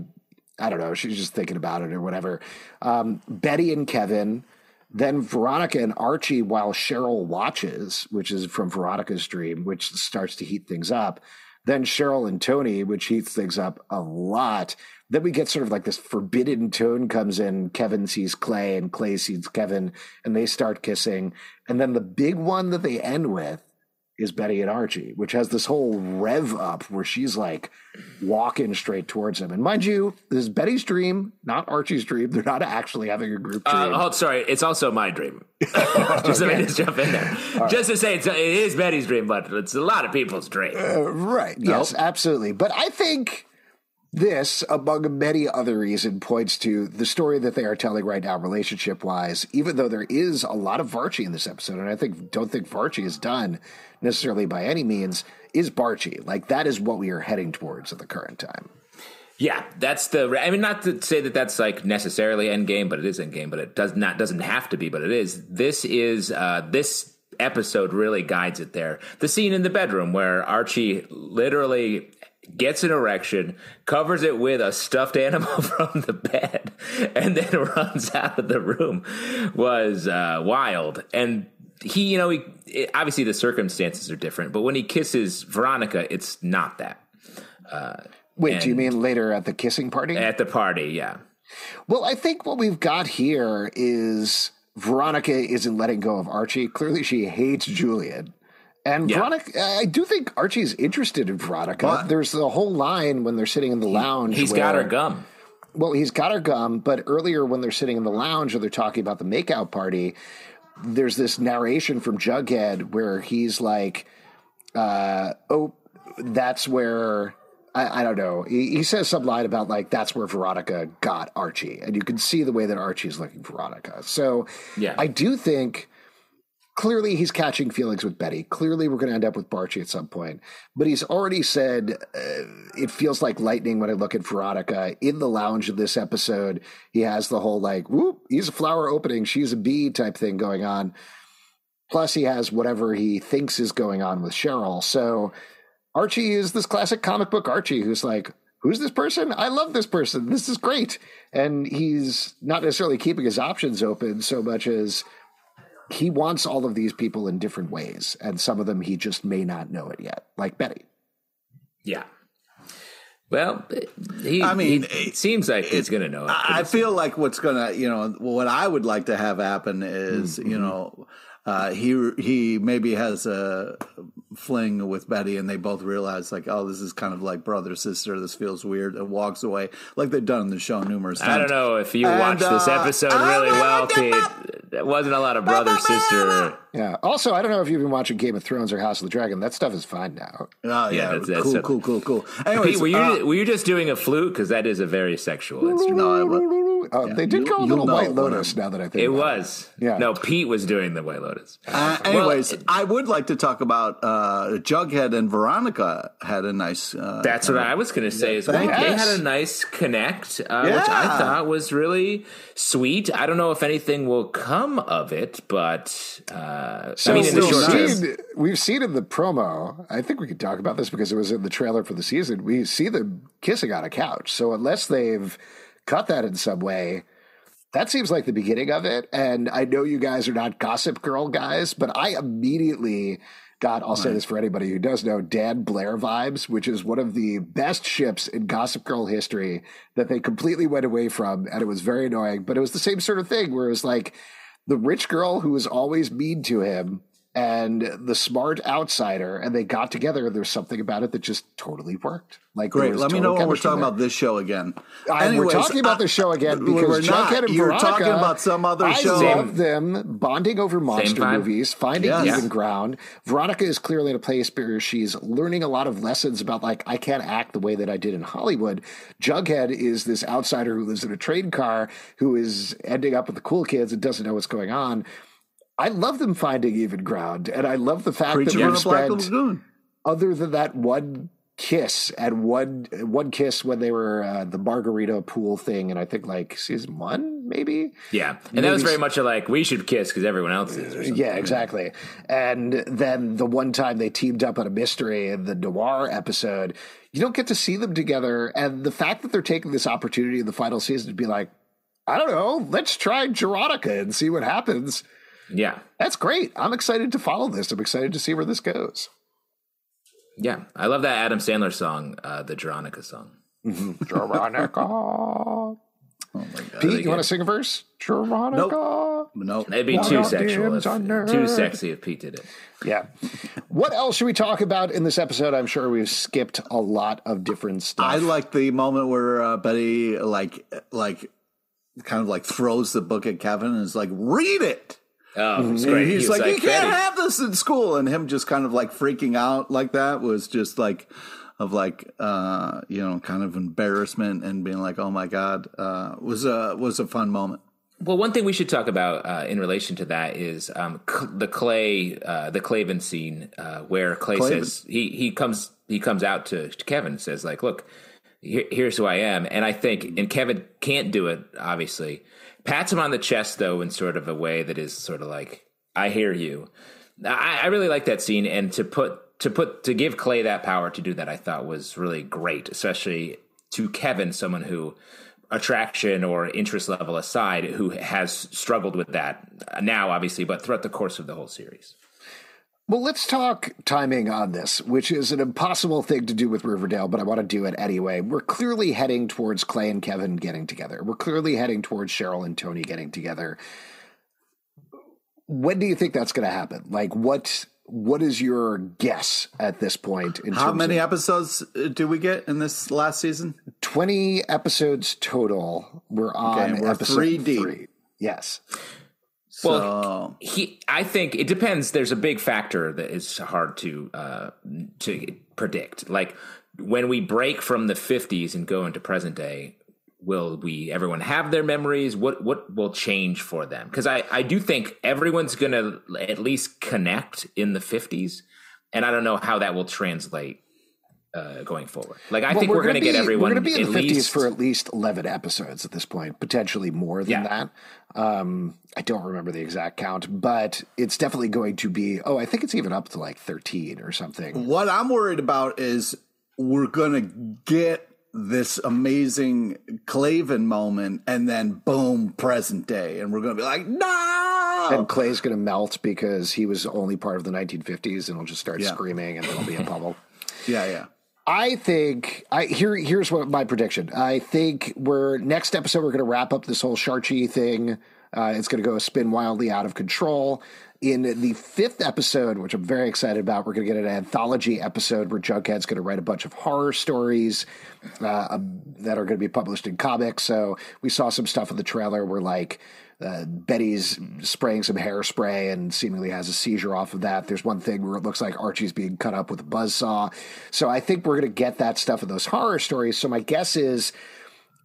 I don't know, she's just thinking about it or whatever. Um, Betty and Kevin, then Veronica and Archie while Cheryl watches, which is from Veronica's dream, which starts to heat things up. Then Cheryl and Toni, which heats things up a lot. Then we get sort of like this forbidden tone comes in. Kevin sees Clay and Clay sees Kevin and they start kissing. And then the big one that they end with is Betty and Archie, which has this whole rev up where she's like walking straight towards him. And mind you, this is Betty's dream, not Archie's dream. They're not actually having a group dream. Uh, oh, sorry. It's also my dream. just let me just jump in there. Just to say, it's, it is Betty's dream, but it's a lot of people's dream. Right. Yes, absolutely. But I think this, among many other reasons, points to the story that they are telling right now, relationship wise, even though there is a lot of Varchie in this episode, and I think don't think Varchie is done necessarily by any means, is Barchie. Like that is what we are heading towards at the current time. Yeah, that's the. I mean, not to say that that's like necessarily end game, but it is end game. But it does not doesn't have to be, but it is. This is uh, this episode really guides it there. The scene in the bedroom where Archie literally gets an erection, covers it with a stuffed animal from the bed, and then runs out of the room was uh, wild. And he, you know, he it, obviously the circumstances are different, but when he kisses Veronica, it's not that. Wait, do you mean later at the kissing party? At the party, yeah. Well, I think what we've got here is Veronica isn't letting go of Archie. Clearly, she hates Julian. And Yeah. Veronica, I do think Archie's interested in Veronica. But- There's the whole line when they're sitting in the lounge. He's got where- her gum. Well, he's got her gum, but earlier when they're sitting in the lounge or they're talking about the makeout party, there's this narration from Jughead where he's like, uh, "Oh, that's where." I, I don't know. He, he says some line about like that's where Veronica got Archie, and you can see the way that Archie's looking Veronica. So, Yeah. I do think clearly he's catching feelings with Betty. Clearly we're going to end up with Barchie at some point. But he's already said uh, it feels like lightning when I look at Veronica in the lounge of this episode. He has the whole like, whoop, he's a flower opening, she's a bee type thing going on. Plus, he has whatever he thinks is going on with Cheryl. So Archie is this classic comic book Archie who's like, who's this person? I love this person. This is great. And he's not necessarily keeping his options open so much as he wants all of these people in different ways. And some of them he just may not know it yet, like Betty. Yeah. Well, he, I mean, he- it seems like he's going to know it. I I feel like what's gonna, you know, what I would like to have happen is, Mm-hmm. you know, uh, he he maybe has a fling with Betty, and they both realize like, oh, this is kind of like brother sister. This feels weird, and walks away like they've done in the show numerous times. I don't know if you And, watched this uh, episode really well, Pete. There wasn't a lot of brother sister. Yeah. Also, I don't know if you've been watching Game of Thrones or House of the Dragon. That stuff is fine now. Oh yeah, Yeah, that's- that's cool, a- cool, cool, cool. Anyways, Pete, were you uh, were you just doing a flute? Because that is a very sexual instrument. no, Oh, they did you'll- go a little know White Lotus now that I think It about was. Yeah. No, Pete was doing the White Lotus. Uh, Well, anyways, it- I would like to talk about uh, Jughead and Veronica had a nice. Uh, That's what I was going to say as well. They had a nice connect, uh, which I thought was really sweet. I don't know if anything will come of it, but uh, So I mean, in the we've, term, seen, we've seen in the promo, I think we could talk about this because it was in the trailer for the season. We see them kissing on a couch. So unless they've cut that in some way, that seems like the beginning of it. And I know you guys are not Gossip Girl guys, but I immediately got, I'll say this for anybody who does know, Dan Blair vibes, which is one of the best ships in Gossip Girl history that they completely went away from. And it was very annoying, but it was the same sort of thing where it was like, the rich girl who was always mean to him and the smart outsider, and they got together. And there's something about it that just totally worked. Like, Great. Let me know when we're talking there. about this show again. I- we're talking about I- the show again because we're because not. Jughead and You're Veronica. talking about some other show. I show. love them bonding over monster movies, finding Yes. even ground. Veronica is clearly in a place where she's learning a lot of lessons about like I can't act the way that I did in Hollywood. Jughead is this outsider who lives in a train car who is ending up with the cool kids and doesn't know what's going on. I love them finding even ground, and I love the fact Creature that from we the Black spent Lagoon. other than that one kiss and one one kiss when they were uh, the margarita pool thing, and I think like season one maybe. yeah, and that was very much a like we should kiss because everyone else is. Or something. Yeah, exactly. And then the one time they teamed up on a mystery in the noir episode, you don't get to see them together. And the fact that they're taking this opportunity in the final season to be like, I don't know, let's try Veronica and see what happens. Yeah, That's great. I'm excited to follow this. I'm excited to see where this goes. yeah. I love that Adam Sandler song, uh, the Veronica song. Veronica. Oh my God. Pete, you want to sing a verse? Veronica. No. That'd be One too sexual, if, too sexy if Pete did it. Yeah. What else should we talk about in this episode? I'm sure we've skipped a lot of different stuff. I like the moment where uh, Betty like like kind of like throws the book at Kevin and is like, "Read it." Oh, great. he's He was like, "You can't Betty, have this in school," and him just kind of like freaking out like that was just like of like uh you know kind of embarrassment and being like, "Oh my god," uh, was a was a fun moment. Well, one thing we should talk about uh, in relation to that is um, c- the Clay, uh, the Clavin scene, uh, where Clay Clavin. says he he comes he comes out to, to Kevin and says like, "Look, here, here's who I am," and I think and Kevin can't do it. Obviously, pats him on the chest though in sort of a way that is sort of like, "I hear you." I, I really like that scene, and to put to put to give Clay that power to do that, I thought was really great, especially to Kevin, someone who attraction or interest level aside, who has struggled with that now, obviously, but throughout the course of the whole series. Well, let's talk timing on this, which is an impossible thing to do with Riverdale, but I want to do it anyway. We're clearly heading towards Clay and Kevin getting together. We're clearly heading towards Cheryl and Toni getting together. When do you think that's going to happen? Like, what what is your guess at this point? In How many episodes uh, do we get in this last season? twenty episodes total? We're on Okay, we're episode three deep. three. Yes. So Well, he, I think it depends. There's a big factor that is hard to uh, to predict. Like when we break from the 50s and go into present day, will we everyone have their memories? What what will change for them? Because I I do think everyone's going to at least connect in the fifties, and I don't know how that will translate uh, going forward. Like I Well, think we're, going to get everyone We're going to be in the 50s least for at least 11 episodes at this point, potentially more than Yeah. that. Um, I don't remember the exact count, but it's definitely going to be. Oh, I think it's even up to like 13 or something. What I'm worried about is we're gonna get this amazing Clavin moment, and then boom, present day, and we're gonna be like, no. And Clay's going to melt because he was only part of the 1950s, and he'll just start Yeah. screaming, and there'll be a bubble. Yeah, yeah. I think I here here's what my prediction. I think we're next episode we're going to wrap up this whole Sharchi thing. Uh, it's going to go spin wildly out of control. In the fifth episode, which I'm very excited about, we're going to get an anthology episode where Jughead's going to write a bunch of horror stories uh, um, that are going to be published in comics. So we saw some stuff in the trailer where like uh, Betty's spraying some hairspray and seemingly has a seizure off of that. There's one thing where it looks like Archie's being cut up with a buzzsaw. So I think we're going to get that stuff in those horror stories. So my guess is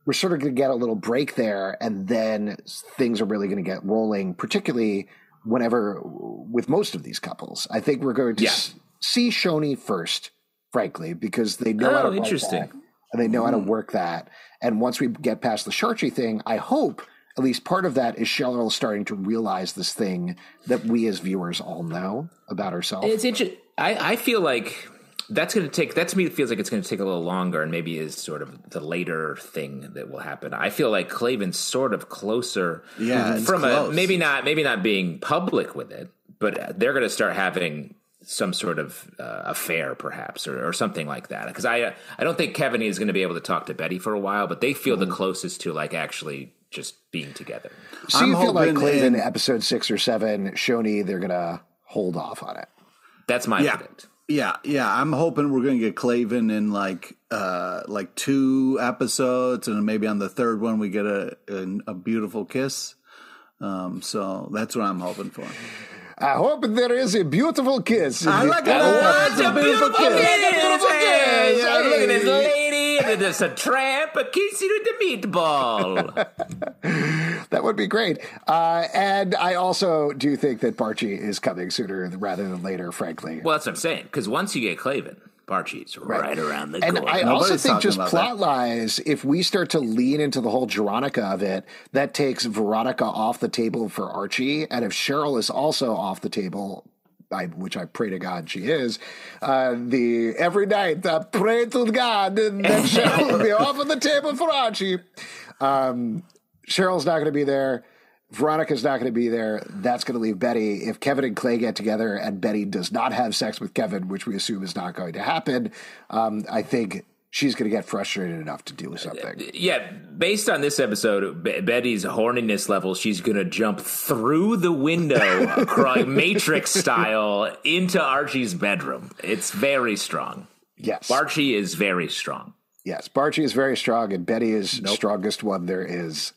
we're sort of going to get a little break there, and then things are really going to get rolling, particularly whenever with most of these couples. I think we're going to Yeah. s- see Choni first, frankly, because they know how to Oh, interesting. that, and they know how to work that. And once we get past the Sharchi thing, I hope at least part of that is Cheryl starting to realize this thing that we as viewers all know about herself. It's interesting. I, I feel like that's going to take that to me feels like it's going to take a little longer and maybe is sort of the later thing that will happen. I feel like clavin's sort of closer Yeah, it's from close. a maybe not maybe not being public with it, but they're going to start having some sort of uh, affair perhaps or, or something like that because I uh, I don't think Kevin is going to be able to talk to Betty for a while, but they feel the closest to like actually just being together. so I'm you feel like hoping Clayton, in- episode six or seven, Choni, they're going to hold off on it. That's my Yeah. predict. Yeah, yeah. I'm hoping we're gonna get Clavin in like uh like two episodes, and maybe on the third one we get a a, a beautiful kiss. Um, so that's what I'm hoping for. I hope there is a beautiful kiss. I like it. It's a beautiful kiss. Beautiful kiss. Yeah, look at this there's a tramp, a kissing with the meatball. That would be great. Uh, and I also do think that Barchie is coming sooner rather than later, frankly. well, that's what I'm saying. Because once you get Clavin, Barchie's right, around the And corner. I also think just about plot lies, if we start to lean into the whole Veronica of it, that takes Veronica off the table for Archie. And if Cheryl is also off the table, I, which I pray to God she is, uh, the every night I pray to God that Cheryl will be off of the table for Archie. Um, Cheryl's not going to be there. Veronica's not going to be there. That's going to leave Betty. If Kevin and Clay get together and Betty does not have sex with Kevin, which we assume is not going to happen, um, I think she's going to get frustrated enough to do something. yeah, based on this episode, Be- Betty's horniness level, she's going to jump through the window, across, Matrix style, into Archie's bedroom. It's very strong. Yes. Archie is very strong. yes. Barchie is very strong, and Betty is the strongest one there is.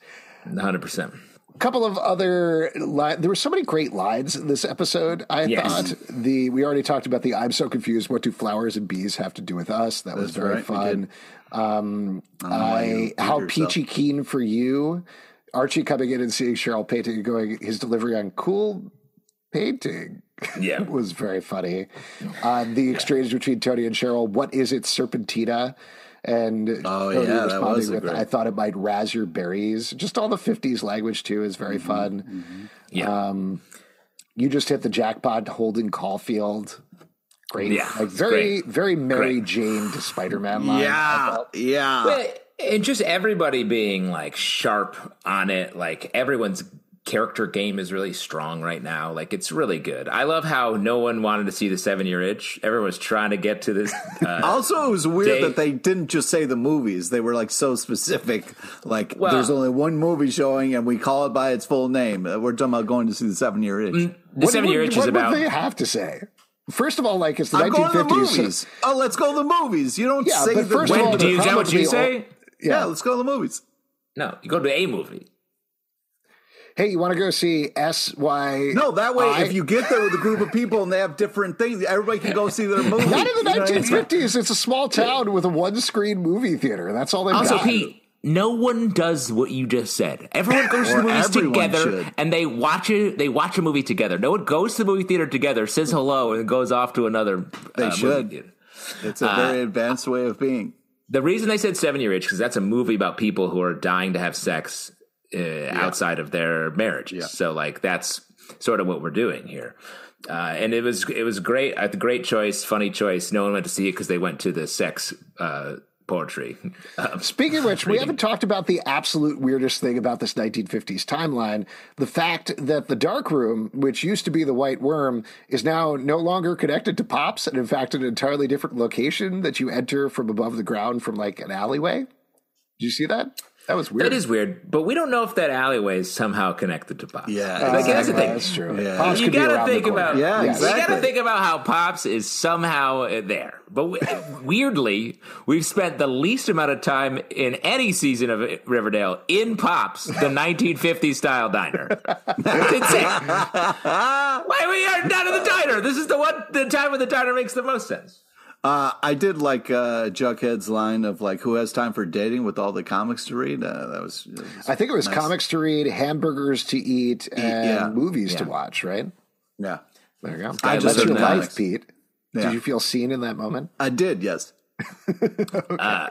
100%. Couple of other li- there were so many great lines in this episode. I Yes. thought the we already talked about the I'm so confused. What do flowers and bees have to do with us? That was very right, fun. Um, you I how peachy keen for you. Archie coming in and seeing Cheryl painting and going his delivery on cool painting. Yeah. was very funny. Uh, the exchange between Toni and Cheryl. What is it, Serpentina? And Oh, Toni yeah, that was a with, great- "I thought it might razz your berries." Just all the '50s language too is very Mm-hmm, fun. Yeah. Um, you just hit the jackpot, Holden Caulfield. Great, Yeah, like very, great. very Mary Great. Jane to Spider-Man line. Yeah, yeah. Well, and just everybody being like sharp on it. Like everyone's character game is really strong right now. Like it's really good. I love how no one wanted to see the seven year itch. Everyone was trying to get to this. Uh, Also, it was weird They- that they didn't just say the movies. They were like so specific. Like, Well- there's only one movie showing, and we call it by its full name. Uh, We're talking about going to see the seven year itch. the What seven year itch what is about. Would they have to say? First of all, like it's the I'm going to the 1950s. movies. Oh, let's go to the movies. You don't Yeah, say the first of all, do you, is that what probably you all- say? yeah. let's go to the movies. No, you go to a movie. Hey, you want to go see S Y? No, that way, I- if you get there with a group of people and they have different things, everybody can go see their movie. Not in the You know what I mean? 1950s. It's a small town with a one-screen movie theater. That's all they've Also, got. Pete, no one does what you just said. Everyone goes to the Or movies together should. and they watch it. They watch a movie together. No one goes to the movie theater together, says hello, and goes off to another. They uh, should. theater. It's a very advanced way of being. The reason they said seven year itch because that's a movie about people who are dying to have sex uh, outside of their marriages. So like that's sort of what we're doing here. Uh, and it was it was great, a great choice, funny choice. No one went to see it because they went to the sex uh, poetry. Um, Speaking of which, we haven't talked about the absolute weirdest thing about this 1950s timeline the fact that the dark room, which used to be the white worm, is now no longer connected to Pops and, in fact, an entirely different location that you enter from above the ground from like an alleyway. Did you see that? That was weird. That is weird, but we don't know if that alleyway is somehow connected to Pops. Yeah, like, that's the thing. That's true. Yeah. Pops you gotta think about Yeah, you exactly. gotta think about how pops is somehow uh, there but we, weirdly we've spent the least amount of time in any season of riverdale in pops the 1950s style diner it's insane why we are not in the diner this is the one the time when the diner makes the most sense Uh, I did like uh, Jughead's line of like, "Who has time for dating?" with all the comics to read. Uh, that was, was I think it was nice. comics to read, hamburgers to eat, and yeah. movies to watch, right? Yeah, There you go. I That's just your life. Pete. Yeah. Did you feel seen in that moment? I did. Yes. Uh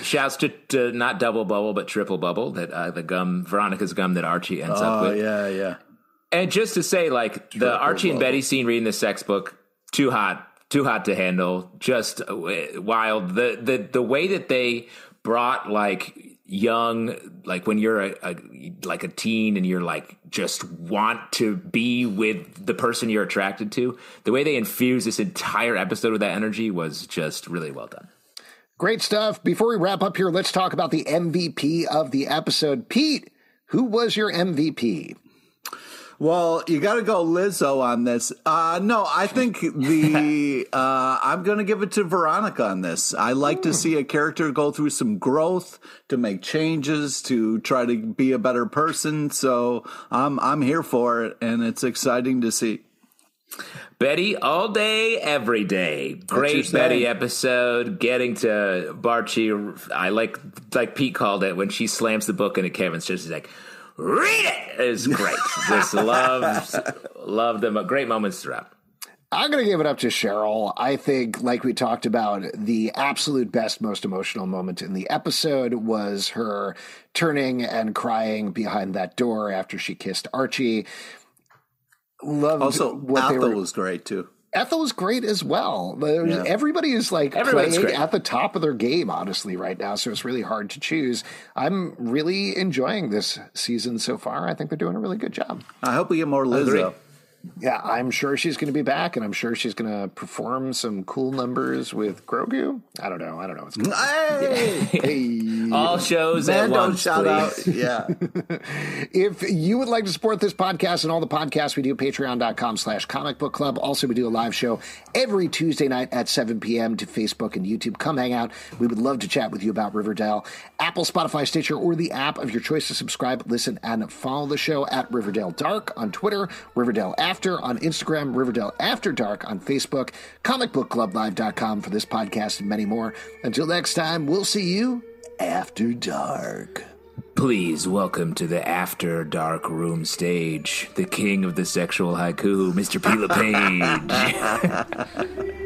shouts to, to not double bubble but triple bubble that uh, the gum veronica's gum that archie ends up Oh with yeah, yeah. And just to say, like the Archie and Betty scene reading the sex book, too hot, too hot to handle, just uh, wild. The the the way that they brought like young, like when you're a, a like a teen and you're like just want to be with the person you're attracted to. The way they infused this entire episode with that energy was just really well done. Great stuff. Before we wrap up here, let's talk about the MVP of the episode. Pete, who was your MVP? Well, you got to go Lizzo on this. Uh, no, I think the uh, I'm going to give it to Veronica on this. I like to see a character go through some growth, to make changes, to try to be a better person. So I'm I'm here for it, and it's exciting to see. Betty all day, every day. Great. Betty episode. Getting to Barchie. I like like Pete called it when she slams the book into Kevin's chest. She's like, "Read. It's great. Just love love them. Great moments throughout. I'm going to give it up to Cheryl. I think, like we talked about, the absolute best, most emotional moment in the episode was her turning and crying behind that door after she kissed Archie. Loved Also, what they were. was great too. Ethel was great as well. Yeah. Everybody is like Everyone's playing great. at the top of their game, honestly, right now. So it's really hard to choose. I'm really enjoying this season so far. I think they're doing a really good job. I hope we get more Agree. Lizzo. Yeah, I'm sure she's going to be back, and I'm sure she's going to perform some cool numbers with Grogu. I don't know. I don't know. It's Hey, hey. All shows at Mando once, shout please. out. Yeah. If you would like to support this podcast and all the podcasts we do, patreon.com slash comic book club. Also, we do a live show every Tuesday night at 7 p.m. to Facebook and YouTube. Come hang out. We would love to chat with you about Riverdale. Apple, Spotify, Stitcher, or the app of your choice to subscribe, listen, and follow the show at Riverdale Dark on Twitter, Riverdale After on Instagram, Riverdale After Dark on Facebook, comicbookclublive.com for this podcast and many more. Until next time, we'll see you after dark. Please welcome to the After Dark Room stage, the king of the sexual haiku, Mr. P. LePage.